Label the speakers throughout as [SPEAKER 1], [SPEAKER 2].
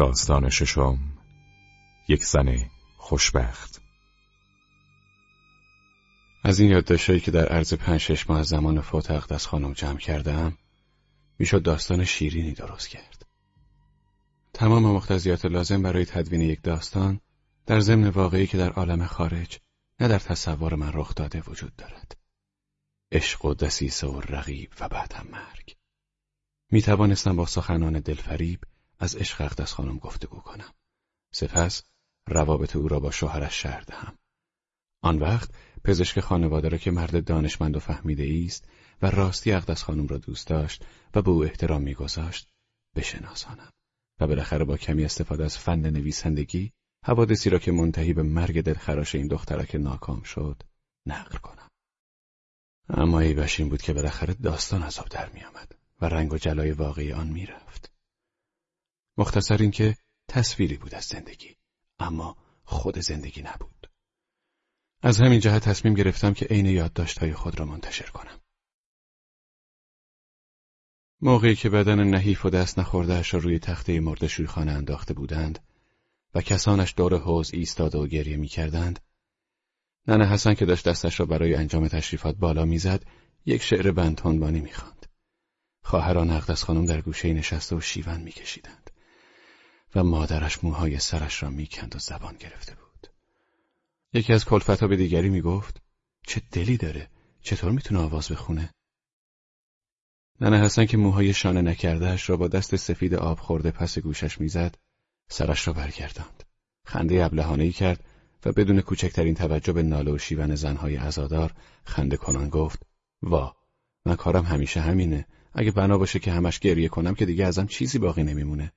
[SPEAKER 1] داستان ششم. یک زن خوشبخت.
[SPEAKER 2] از این یادداشتهایی که در عرض پنج شش ماه زمان فوت اقدس خانم جمع کردم می‌شد داستان شیرینی درست کرد. تمام مقتضیات لازم برای تدوین یک داستان در ضمن واقعی که در عالم خارج نه در تصور من رخ داده وجود دارد. عشق و دسیسه و رقیب و بعد هم مرگ. می توانستم با سخنان دلفریب از عشق اقدس خانم گفتگو کنم. سپس روابط او را با شوهرش شهر دهم. آن وقت پزشک خانواده را که مرد دانشمند و فهمیده است و راستی اقدس خانم را دوست داشت و به او احترام میگذاشت بشناسانم و بالاخره با کمی استفاده از فن نویسندگی حوادثی را که منتهی به مرگ دلخراش این دخترک ناکام شد نقل کنم. اما ای این بود که بالاخره داستان آب در میآمد و رنگ و جلای واقعی آن می‌رفت. مختصر اینکه تصویری بود از زندگی اما خود زندگی نبود. از همین جهت تصمیم گرفتم که عین یادداشت‌های خود را منتشر کنم. موقعی که بدن نحیف و دست نخوردهاش را روی تخته مرد خانه انداخته بودند و کسانش دور حوز ایستاده و گریه می‌کردند ننه حسن که داشت دستش را برای انجام تشریفات بالا می‌زد یک شعر بندتنبانی می‌خواند. خواهران اقدس خانم در گوشه نشسته و شیون میکشیدند. و مادرش موهای سرش را می‌کند و زبان گرفته بود. یکی از کلفتا به دیگری می‌گفت چه دلی داره چطور می‌تونه آواز بخونه؟ ننه حسن که موهای شانه نکردهش را با دست سفید آب خورده پس گوشش می‌زد سرش را برگرداند. خنده ابلهانه کرد و بدون کوچکترین توجه به ناله و شیون زنهای ازادار خنده کنان گفت وا من کارم همیشه همینه اگه بنا باشه که همش گریه کنم که دیگه ازم چیزی باقی نمیمونه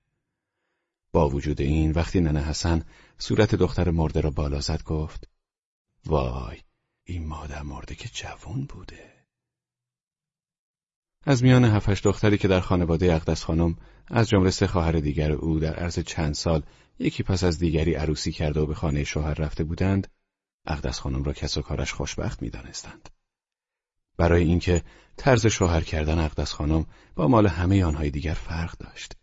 [SPEAKER 2] با وجود این وقتی ننه حسن صورت دختر مرده را بالا زد گفت وای این مادر مرده که جوون بوده. از میان هفش دختری که در خانواده اقدس خانم از جمله سه خواهر دیگر او در عرض چند سال یکی پس از دیگری عروسی کرده و به خانه شوهر رفته بودند اقدس خانم را کس و کارش خوشبخت می‌دانستند. برای اینکه طرز شوهر کردن اقدس خانم با مال همه آنهای دیگر فرق داشت.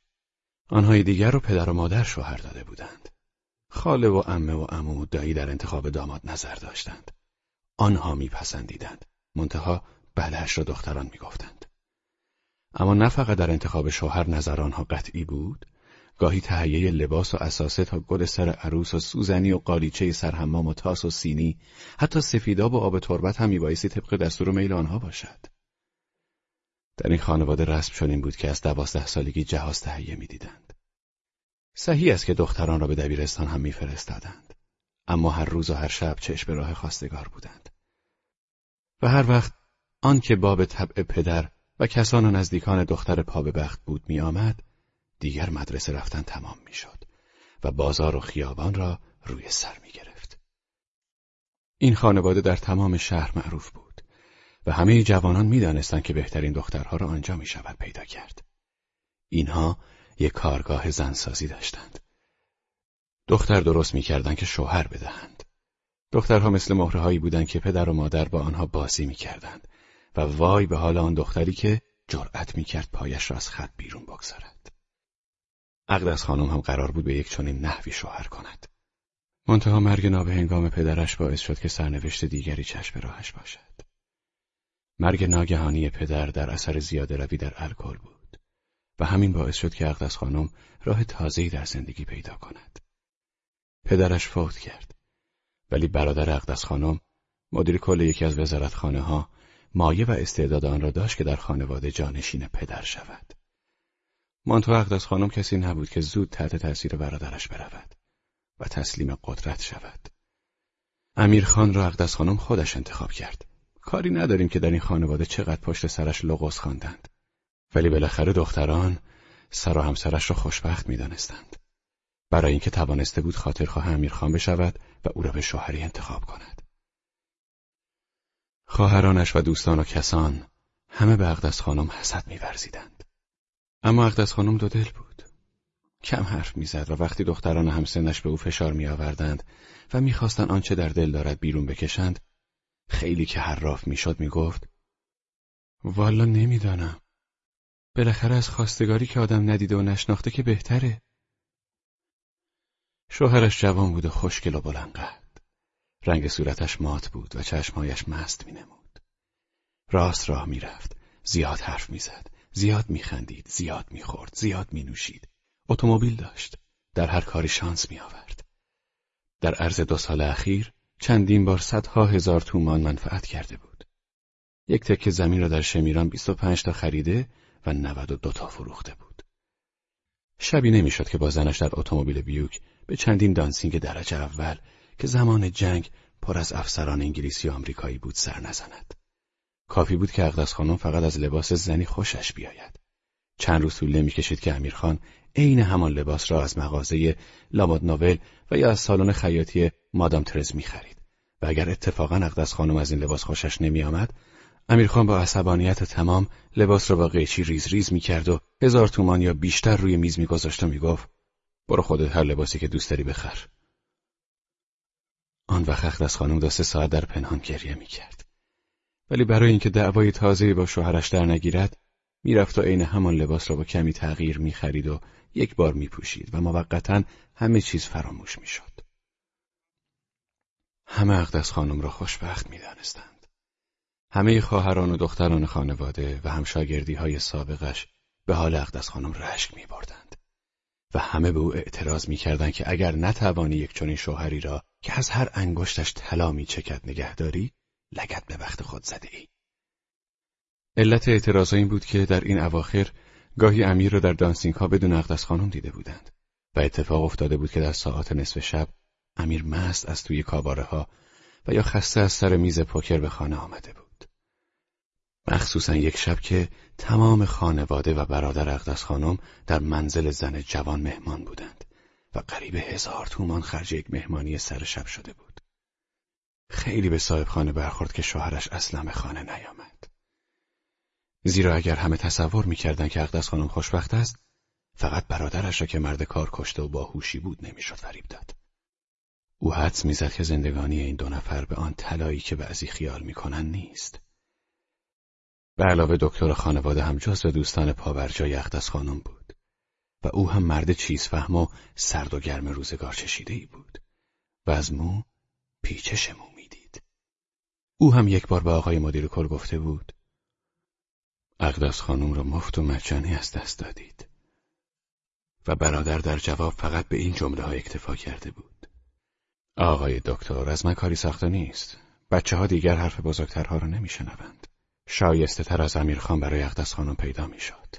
[SPEAKER 2] آنهای دیگر رو پدر و مادر شوهر داده بودند. خاله و امه و عمو و دایی در انتخاب داماد نظر داشتند. آنها میپسندیدند. منتها بلهش را دختران می‌گفتند. اما نه فقط در انتخاب شوهر نظر آنها قطعی بود، گاهی تهیه لباس و اساسه تا گل سر عروس و سوزنی و قالیچه سرحمام و تاس و سینی حتی سفیداب و آب تربت هم میبایستی طبق دستور و میل آنها باشد در این خانواده رسم چنین بود که از دوازده سالگی جهاز تهیه می‌دیدند. صحیح است که دختران را به دبیرستان هم میفرستادند. اما هر روز و هر شب چشم به راه خواستگار بودند. و هر وقت آن که باب طبع پدر و کسان و نزدیکان دختر پا به بخت بود می آمد، دیگر مدرسه رفتن تمام می شد و بازار و خیابان را روی سر می گرفت. این خانواده در تمام شهر معروف بود. همه جوانان می‌دانستند که بهترین دخترها را آنجا می شود پیدا کرد. اینها یک کارگاه زنسازی داشتند. دختر درست می‌کردند که شوهر بدهند. دخترها مثل مهرهایی بودند که پدر و مادر با آنها بازی می‌کردند و وای به حال آن دختری که جرأت می‌کرد پایش را از خط بیرون بگذارد. اقدس خانم هم قرار بود به یک چنین نحوی شوهر کند. منتها مرگ نابهنگام پدرش باعث شد که سرنوشت دیگری چشم راهش باشد. مرگ ناگهانی پدر در اثر زیاده روی در الکل بود و همین باعث شد که اقدس خانم راه تازه‌ای در زندگی پیدا کند. پدرش فوت کرد ولی برادر اقدس خانم مدیر کل یکی از وزارتخانه ها مایه و استعداد آن را داشت که در خانواده جانشین پدر شود. مانتو اقدس خانم کسی نبود که زود تحت تأثیر برادرش برود و تسلیم قدرت شود. امیر خان را اقدس خانم خودش انتخاب کرد. کاری نداریم که در این خانواده چقدر پشت سرش لغز خواندند. ولی بالاخره دختران سر و همسرش را خوشبخت می‌دانستند. برای اینکه توانسته بود خاطرخواه امیرخان بشود و او را به شوهری انتخاب کند. خواهرانش و دوستان و کسان همه به اقدس خانم حسد میورزیدند. اما اقدس خانم دو دل بود. کم حرف می‌زد و وقتی دختران همسنش به او فشار میآوردند و می‌خواستند آنچه در دل دارد بیرون بکشند خیلی که حراف می‌شد می‌گفت والا نمی‌دانم بالاخره از خواستگاری که آدم ندیده و نشناخته که بهتره شوهرش جوان بود و خوشگل و بلنقد. رنگ صورتش مات بود و چشمهایش مست مینمود. راست راه می‌رفت، زیاد حرف می‌زد، زیاد میخندید، زیاد می‌خورد، زیاد مینوشید. اتومبیل داشت. در هر کاری شانس میآورد. در عرض دو سال اخیر چندین بار صدها هزار تومان منفعت کرده بود. یک تکه زمین را در شمیران 25 تا خریده و 92 تا فروخته بود. شبی نمی‌شد که با زنش در اتومبیل بیوک به چندین دانسینگ درجه اول که زمان جنگ پر از افسران انگلیسی و آمریکایی بود سر نزند. کافی بود که اقدس خانم فقط از لباس زنی خوشش بیاید. چند روز طول نمی‌کشید که امیرخان عین همان لباس را از مغازه لاماد نوول و یا از سالن خیاطی مادام ترز خرید و اگر اتفاقا اقدس خانم از این لباس خوشش نمیآمد امیرخان با عصبانیت تمام لباس را با قیچی ریز ریز کرد و هزار تومان یا بیشتر روی میز میگذاشت و می‌گفت برو خودت هر لباسی که دوست داری بخر آن وقت اقدس خانم دو سه ساعت در پنهان گریه کرد. ولی برای اینکه دعوای تازه با شوهرش در نگیرد می‌رفت و عین همان لباس را با کمی تغییر می‌خرید و یک بار میپوشید و موقتا همه چیز فراموش می‌شد. همه اقدس خانم را خوشبخت می‌دانستند. همه خواهران و دختران خانواده و همشاگردی های سابقش به حال اقدس خانم رشک می بردند. و همه به او اعتراض می‌کردند که اگر نتوانی یک چنین شوهری را که از هر انگشتش طلا می چکد نگهداری لگت به وقت خود زده ای. علت اعتراض این بود که در این اواخر گاهی امیر را در دانسینگ ها بدون اقدس خانم دیده بودند و اتفاق افتاده بود که در ساعات نصف شب امیر مست از توی کاباره ها و یا خسته از سر میز پوکر به خانه آمده بود. مخصوصا یک شب که تمام خانواده و برادر اقدس خانم در منزل زن جوان مهمان بودند و قریب هزار تومان خرج یک مهمانی سر شب شده بود. خیلی به صاحب خانه برخورد که شوهرش اصلا به خانه نیامد. زیرا اگر همه تصور می‌کردند که اقدس خانم خوشبخت است، فقط برادرش را که مرد کار کشته و باهوشی بود نمی‌شد فریب داد. او حدس می‌زد که زندگانی این دو نفر به آن طلایی که بعضی خیال می‌کنن نیست. به علاوه دکتر خانواده هم جز دوستان پاورجای اقدس خانم بود و او هم مرد چیز فهم و سرد و گرم روزگار چشیده ای بود و از مو پیچش مو می‌دید. او هم یک بار به آقای مدیر کل گفته بود اقدس خانم را مفت و مجانی از دست دادید. و برادر در جواب فقط به این جمله ها اکتفا کرده بود. آقای دکتر از من کاری ساخته نیست. بچه ها دیگر حرف بزرگترها را نمیشنوند. شایسته تر از امیرخان برای اقدس خانم پیدا می‌شد.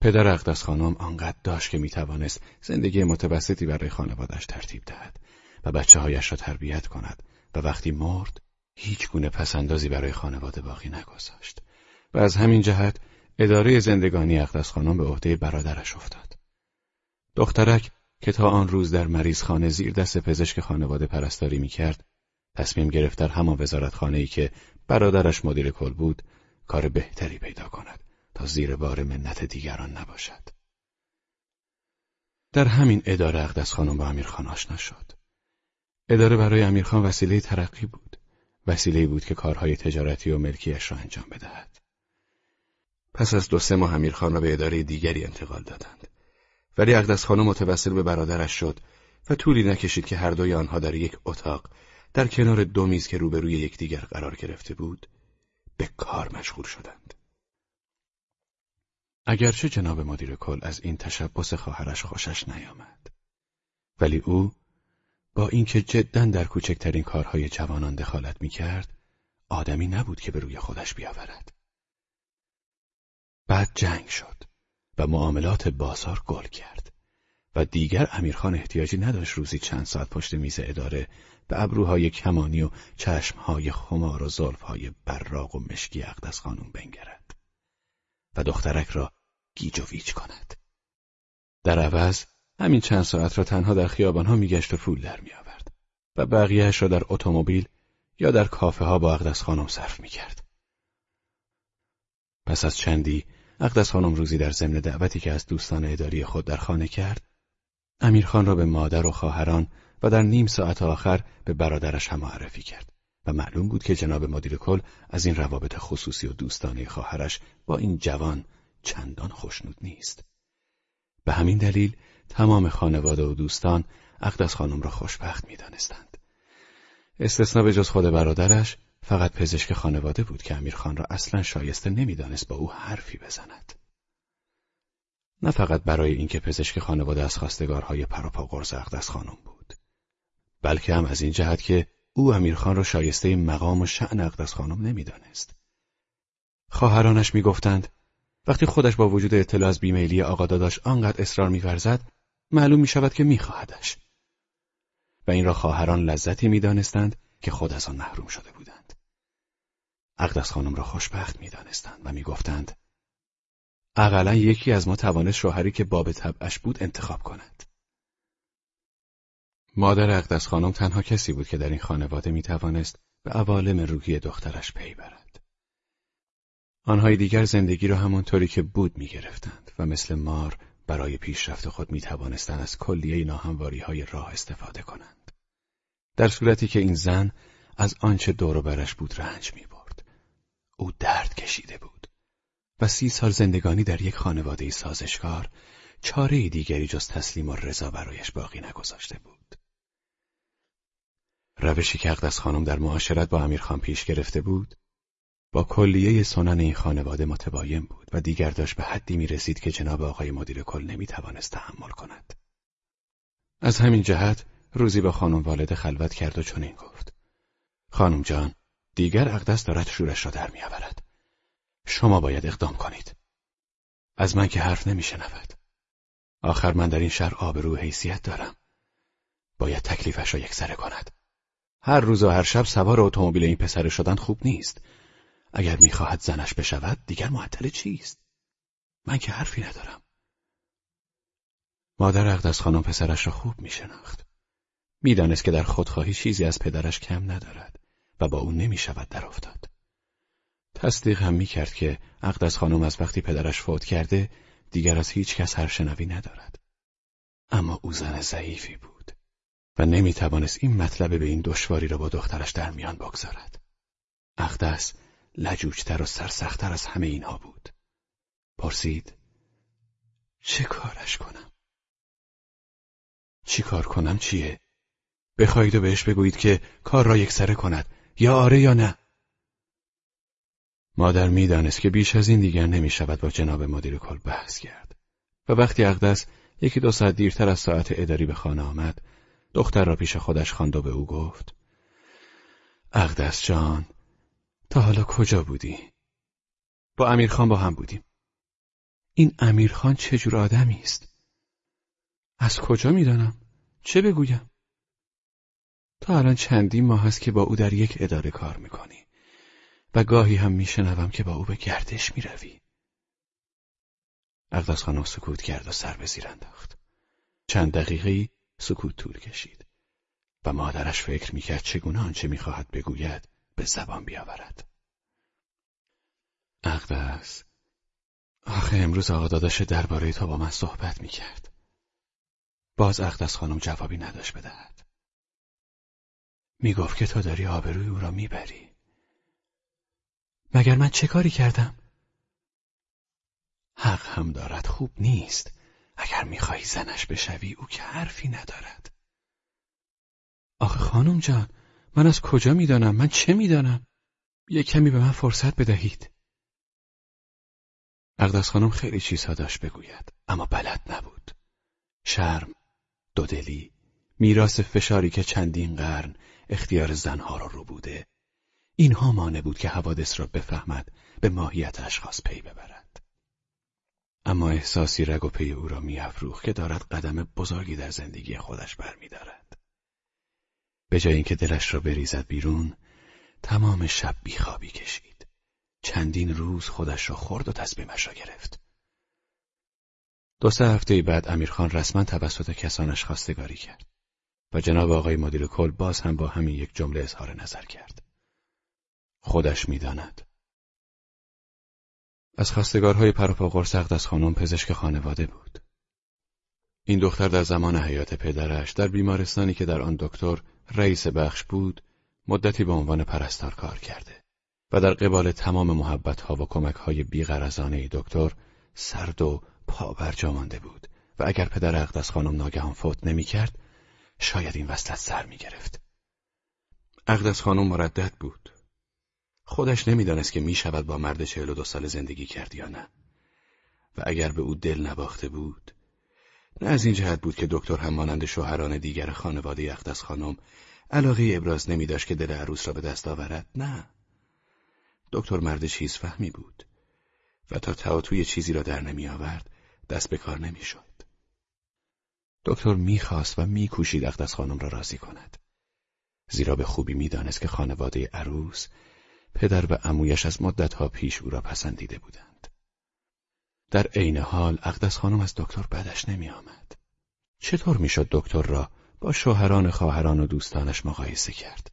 [SPEAKER 2] پدر اقدس خانم آنقدر داشت که می‌توانست زندگی متوسطی برای خانوادش ترتیب دهد و بچه هایش را تربیت کند و وقتی مرد هیچ گونه پسندازی برای خانواده باقی نگذاشت و از همین جهت اداره زندگانی اقدس خانم به عهده برادرش افتاد. دخترک که تا آن روز در مریض خانه زیر دست پزشک خانواده پرستاری می‌کرد تصمیم گرفت در همان وزارت ای که برادرش مدیر کل بود کار بهتری پیدا کند تا زیر بار منت دیگران نباشد. در همین اداره اقدس خانم با امیرخان آشنا شد. اداره برای امیرخان وسیله ترقی بود. وسیله بود که کارهای تجارتی و ملکیش را انجام بدهد. پس از دو سه ماه امیرخان را به اداره دیگری انتقال دادند. ولی اقدس خانم متوسل به برادرش شد و طولی نکشید که هر دوی آنها در یک اتاق در کنار دو میز که روبروی یکدیگر قرار گرفته بود به کار مشغول شدند. اگرچه جناب مدیر کل از این تشبس خواهرش خوشش نیامد ولی او با اینکه جدا در کوچکترین کارهای جوانان دخالت می‌کرد آدمی نبود که به روی خودش بیاورد بعد جنگ شد و معاملات بازار گل کرد و دیگر امیرخان احتیاجی نداشت روزی چند ساعت پشت میز اداره به ابروهای کمانی و چشمهای خمار و زلفهای براق و مشکی اقدس خانم بنگرد و دخترک را گیج و ویج کند. در عوض همین چند ساعت را تنها در خیابانها میگشت و پول در میآورد و بقیهش را در اتومبیل یا در کافه ها با اقدس خانم صرف می‌کرد. پس از چندی اقدس خانم روزی در ضمن دعوتی که از دوستان اداری خود در خانه کرد امیرخان را به مادر و خواهران و در نیم ساعت آخر به برادرش هم معرفی کرد و معلوم بود که جناب مدیر کل از این روابط خصوصی و دوستانه خواهرش با این جوان چندان خوشنود نیست. به همین دلیل تمام خانواده و دوستان اقدس خانم را خوشبخت می‌دانستند. استثنا به جز خود برادرش فقط پزشک خانواده بود که امیرخان را اصلا شایسته نمی‌دانست با او حرفی بزند. نه فقط برای اینکه پزشک خانواده از خواستگارهای پروپا قرص اقدس خانم بود بلکه هم از این جهت که او امیرخان را شایسته مقام و شعن اقدس خانم نمی‌دانست. خواهرانش می‌گفتند وقتی خودش با وجود اطلاع از بیمیلی آقا داداش آنقدر اصرار میورزد معلوم می شود که میخواهدش. و این را خواهران لذتی می‌دانستند که خود از آن محروم شده بودند. اقدس خانم را خوشبخت می‌دانستند و می‌گفتند اقلا یکی از ما توانست شوهری که باب طبعش بود انتخاب کند. مادر اقدس خانم تنها کسی بود که در این خانواده می توانست به عوالم روحی دخترش پی برد. آنهای دیگر زندگی را همانطوری که بود می گرفتند و مثل مار برای پیشرفت خود می توانستند از کلیه ناهمواری های راه استفاده کنند. در صورتی که این زن از آنچه دور برش بود رنج می برد. او درد کشیده بود و سی سال زندگانی در یک خانواده سازشکار چاره دیگری جز تسلیم و رضا برایش باقی نگذاشته بود. روشی که اقدس خانم در معاشرت با امیرخان پیش گرفته بود با کلیه سنن این خانواده متباین بود و دیگر داشت به حدی می رسید که جناب آقای مدیر کل نمی توانست تحمل کند. از همین جهت روزی با خانم والد خلوت کرد و چنین گفت. خانم جان، دیگر اقدس دارد شورش را در می آورد. شما باید اقدام کنید. از من که حرف نمی شنود. آخر من در این شهر آبرو حیثیت دارم. باید تکلیفش را یکسره کند. هر روز و هر شب سوار اتومبیل این پسر شدن خوب نیست. اگر می‌خواهد زنش بشود دیگر معطل چیست؟ من که حرفی ندارم. مادر اقدس خانم پسرش را خوب میشناخت. می‌دانست که در خودخواهی چیزی از پدرش کم ندارد و با او نمی‌شود در افتاد. تصدیق هم می‌کرد که اقدس خانم از وقتی پدرش فوت کرده دیگر از هیچ کس هر شنوی ندارد. اما او زن ضعیفی بود. و نمی توانست این مطلب به این دشواری را با دخترش در میان بگذارد. اقدس لجوجتر و سرسختتر از همه اینها بود. پرسید چه کارش کنم؟ چی کار کنم چیه؟ بخواهید و بهش بگویید که کار را یکسره کند یا آره یا نه؟ مادر می‌دانست که بیش از این دیگر نمی شود با جناب مدیر کل بحث کرد و وقتی اقدس یکی دو ساعت دیرتر از ساعت اداری به خانه آمد دختر را پیش خودش خواند و به او گفت اقدس جان تا حالا کجا بودی؟ با امیرخان با هم بودیم این امیرخان چه جور آدمی است؟ از کجا می‌دانم؟ چه بگویم؟ تا الان چندین ماه است که با او در یک اداره کار می‌کنی و گاهی هم میشنوم که با او به گردش می‌روی. اقدس خانم سکوت کرد و سر به زیر انداخت. چند دقیقه سکوت طول کشید و مادرش فکر می‌کرد چگونه آنچه می‌خواهد بگوید به زبان بیاورد. اقدس آخه امروز آقا داداش درباره تا با من صحبت می‌کرد. باز اقدس خانم جوابی نداشت بدهد. می‌گفت که تو داری آبروی او را می‌بری. مگر من چه کاری کردم؟ حق هم دارد خوب نیست. اگر می‌خواهی زنش بشوی او که حرفی ندارد آخه خانم جان من از کجا می‌دانم؟ من چه می‌دانم؟ یک کمی به من فرصت بدهید. اقدس خانم خیلی چیزها داشت بگوید اما بلد نبود. شرم دودلی میراث فشاری که چندین قرن اختیار زنها را رو بوده اینها مانع بود که حوادث را بفهمد به ماهیت اشخاص پی ببرد. اما احساسی رگ و پی او را میافروخت که دارد قدم بزرگی در زندگی خودش برمیدارد. به جای اینکه دلش را بریزد بیرون، تمام شب بیخوابی کشید. چندین روز خودش را خورد و تصمیمش را گرفت. دو سه هفته بعد امیرخان رسما توسط کسانش خواستگاری کرد و جناب آقای مدیر کل باز هم با همین یک جمله اظهار نظر کرد. خودش می‌داند. از خواستگارهای پروپا از خانم پزشک خانواده بود. این دختر در زمان حیات پدرش در بیمارستانی که در آن دکتر رئیس بخش بود مدتی به عنوان پرستار کار کرده و در قبال تمام محبت ها و کمک های بیغرزانه دکتر سرد و پا مانده بود و اگر پدر اقدس خانم ناگهان فوت نمی کرد شاید این وصلت سر می گرفت. اقدس خانم مردد بود. خودش نمی‌دانست که می شود با مرد چهل و دو سال زندگی کرد یا نه. و اگر به او دل نباخته بود نه از این جهت بود که دکتر هم مانند شوهران دیگر خانواده اقدس خانم علاقه ابراز نمی داشت که دل عروس را به دست آورد نه دکتر مرد چیز فهمی بود و تا تعاطوی چیزی را در نمی آورد دست به کار نمی شد. دکتر می‌خواست و میکوشید اقدس خانم را راضی کند. زیرا به خوبی می‌دانست که خانواده عروس پدر و عمویش از مدتها پیش او را پسندیده بودند. در عین حال اقدس خانم از دکتر بدش نمی آمد. چطور می‌شد دکتر را با شوهران خواهران و دوستانش مقایسه کرد؟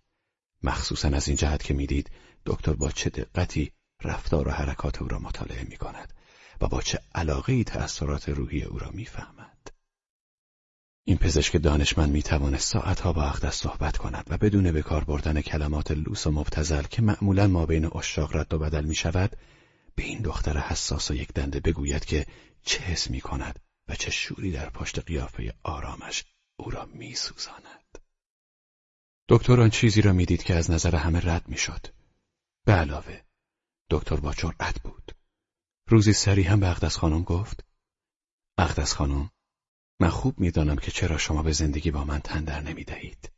[SPEAKER 2] مخصوصا از این جهت که می‌دید دکتر با چه دقتی رفتار و حرکات او را مطالعه می کند و با چه علاقه تأثیرات روحی او را می‌فهمد. این پزشک دانشمند می توانست ساعتها با اقدس صحبت کند و بدون به کار بردن کلمات لوس و مبتزل که معمولا ما بین اشاق رد و بدل می شود به این دختر حساس و یک دنده بگوید که چه حس می کند و چه شوری در پشت قیافه آرامش او را می سوزاند. دکتر آن چیزی را می‌دید که از نظر همه رد می‌شد. به علاوه دکتر با جرأت بود. روزی سری هم به اقدس خانم گفت اقدس خانم من خوب می‌دانم که چرا شما به زندگی با من تندر نمی دهید.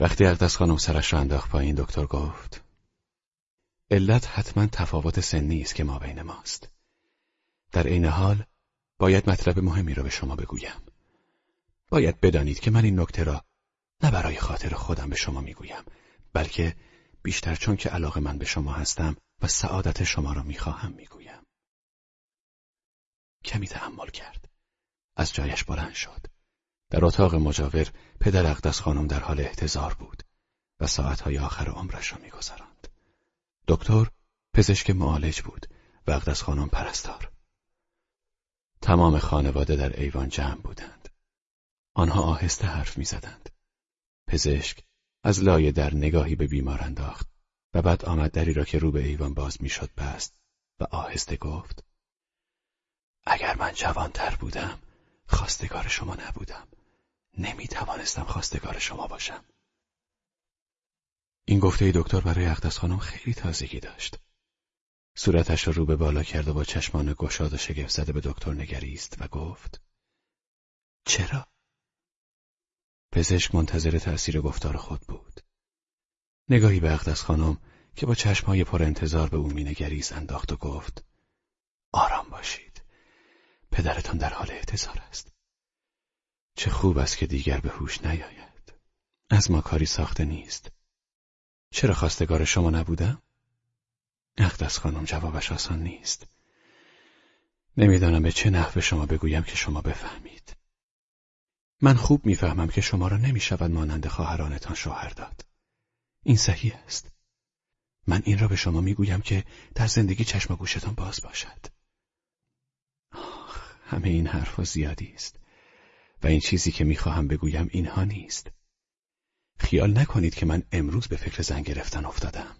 [SPEAKER 2] وقتی اقدس خانم سرش را انداخت پایین دکتر گفت علت حتما تفاوت سنی است که ما بین ماست. در عین حال باید مطلب مهمی را به شما بگویم. باید بدانید که من این نکته را نه برای خاطر خودم به شما می‌گویم بلکه بیشتر چون که علاقه من به شما هستم و سعادت شما را می‌خواهم می‌گویم. کمی تحمل کرد. از جایش بلند شد. در اتاق مجاور پدر اقدس خانم در حال احتضار بود و ساعتهای آخر عمرش را میگذراند. دکتر پزشک معالج بود و اقدس خانم پرستار. تمام خانواده در ایوان جمع بودند. آنها آهسته حرف می‌زدند. پزشک از لایه در نگاهی به بیمار انداخت و بعد آمد دری را که رو به ایوان باز می‌شد بست و آهسته گفت اگر من جوانتر بودم خواستگار شما نبودم نمی توانستم خواستگار شما باشم این گفته دکتر برای اقدس خانم خیلی تازگی داشت. صورتش را رو به بالا کرد و با چشمان گشاد و شگفت زده به دکتر نگریست و گفت چرا؟ پزشک منتظر تأثیر گفتار خود بود. نگاهی به اقدس خانم که با چشمهای پر انتظار به او مینگریست انداخت و گفت آرام باشید. پدرتان در حال اعتظار است. چه خوب است که دیگر به هوش نیاید. از ما کاری ساخته نیست. چرا خواستگار شما نبودم؟ اقدس خانم جوابش آسان نیست. نمی‌دانم به چه نحو شما بگویم که شما بفهمید. من خوب می‌فهمم که شما را نمی‌شود مانند خواهرانتان شوهر داد. این صحیح است. من این را به شما می‌گویم که در زندگی چشم و گوشتان باز باشد. همه این حرفها زیادی است. و این چیزی که می‌خواهم بگویم اینها نیست. خیال نکنید که من امروز به فکر زن گرفتن افتادم.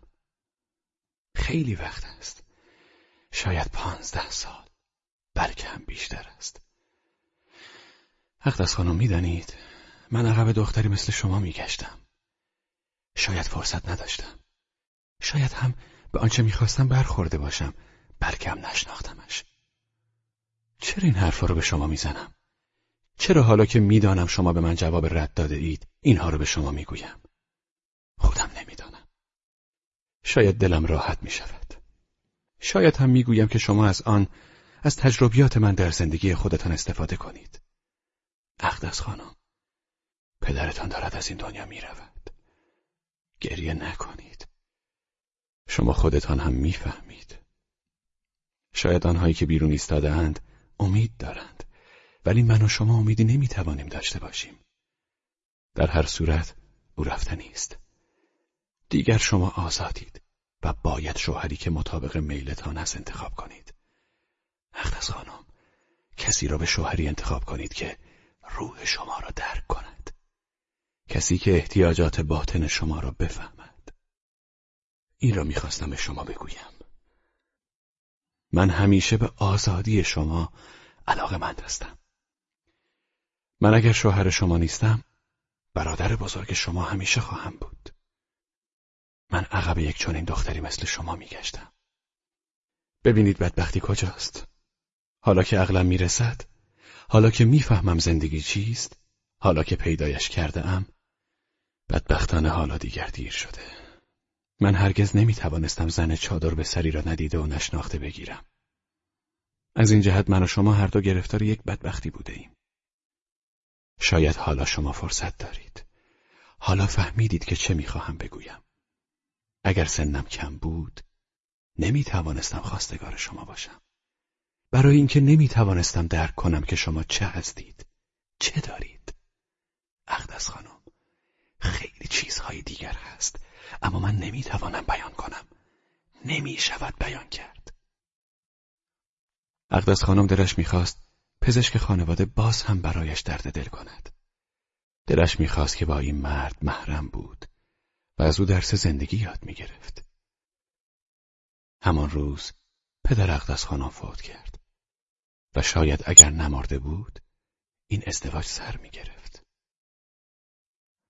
[SPEAKER 2] خیلی وقت است. شاید پانزده سال. بلکه هم بیشتر است. اقدس خانم می‌دانید من عقب دختری مثل شما میگشتم. شاید فرصت نداشتم. شاید هم به آنچه می‌خواستم برخورده باشم بلکه هم نشناختمش. چرا این حرفا رو به شما می‌زنم؟ چرا حالا که می‌دانم شما به من جواب رد داده اید اینها رو به شما می‌گویم؟ خودم نمی‌دانم. شاید دلم راحت می شود. شاید هم می‌گویم که شما از آن از تجربیات من در زندگی خودتان استفاده کنید. اقدس خانم پدرتان دارد از این دنیا می رود. گریه نکنید. شما خودتان هم می‌فهمید. شاید آنهایی که بیرون ایستاده اند امید دارند ولی من و شما امیدی نمی‌توانیم داشته باشیم در هر صورت او رفتنی است. دیگر شما آزادید و باید شوهری که مطابق میلتان است انتخاب کنید. اختص خانم کسی را به شوهری انتخاب کنید که روح شما را درک کند. کسی که احتیاجات باطن شما را بفهمد. این را می‌خواستم به شما بگویم. من همیشه به آزادی شما علاقه مند هستم. من اگر شوهر شما نیستم برادر بزرگ شما همیشه خواهم بود. من عقب یک چنین دختری مثل شما میگشتم. ببینید بدبختی کجاست. حالا که عقلم می‌رسد، حالا که می‌فهمم زندگی چیست، حالا که پیدایش کرده ام، بدبختانه حالا دیگر دیر شده. من هرگز نمی‌توانستم زن چادر به سری را ندیده و نشناخته بگیرم. از این جهت من و شما هر دو گرفتار یک بدبختی بوده ایم. شاید حالا شما فرصت دارید. حالا فهمیدید که چه می‌خواهم بگویم. اگر سنم کم بود، نمی توانستم خواستگار شما باشم. برای اینکه نمی توانستم درک کنم که شما چه هستید، چه دارید. اقدس خانم، خیلی چیزهای دیگر هست، اما من نمی توانم بیان کنم. نمی شود بیان کرد. اقدس خانم دلش می‌خواست پزشک خانواده باز هم برایش درد دل کند. دلش می‌خواست که با این مرد محرم بود و از او درس زندگی یاد می‌گرفت. همان روز پدر اقدس خانم فوت کرد و شاید اگر نمارده بود این ازدواج سر می‌گرفت.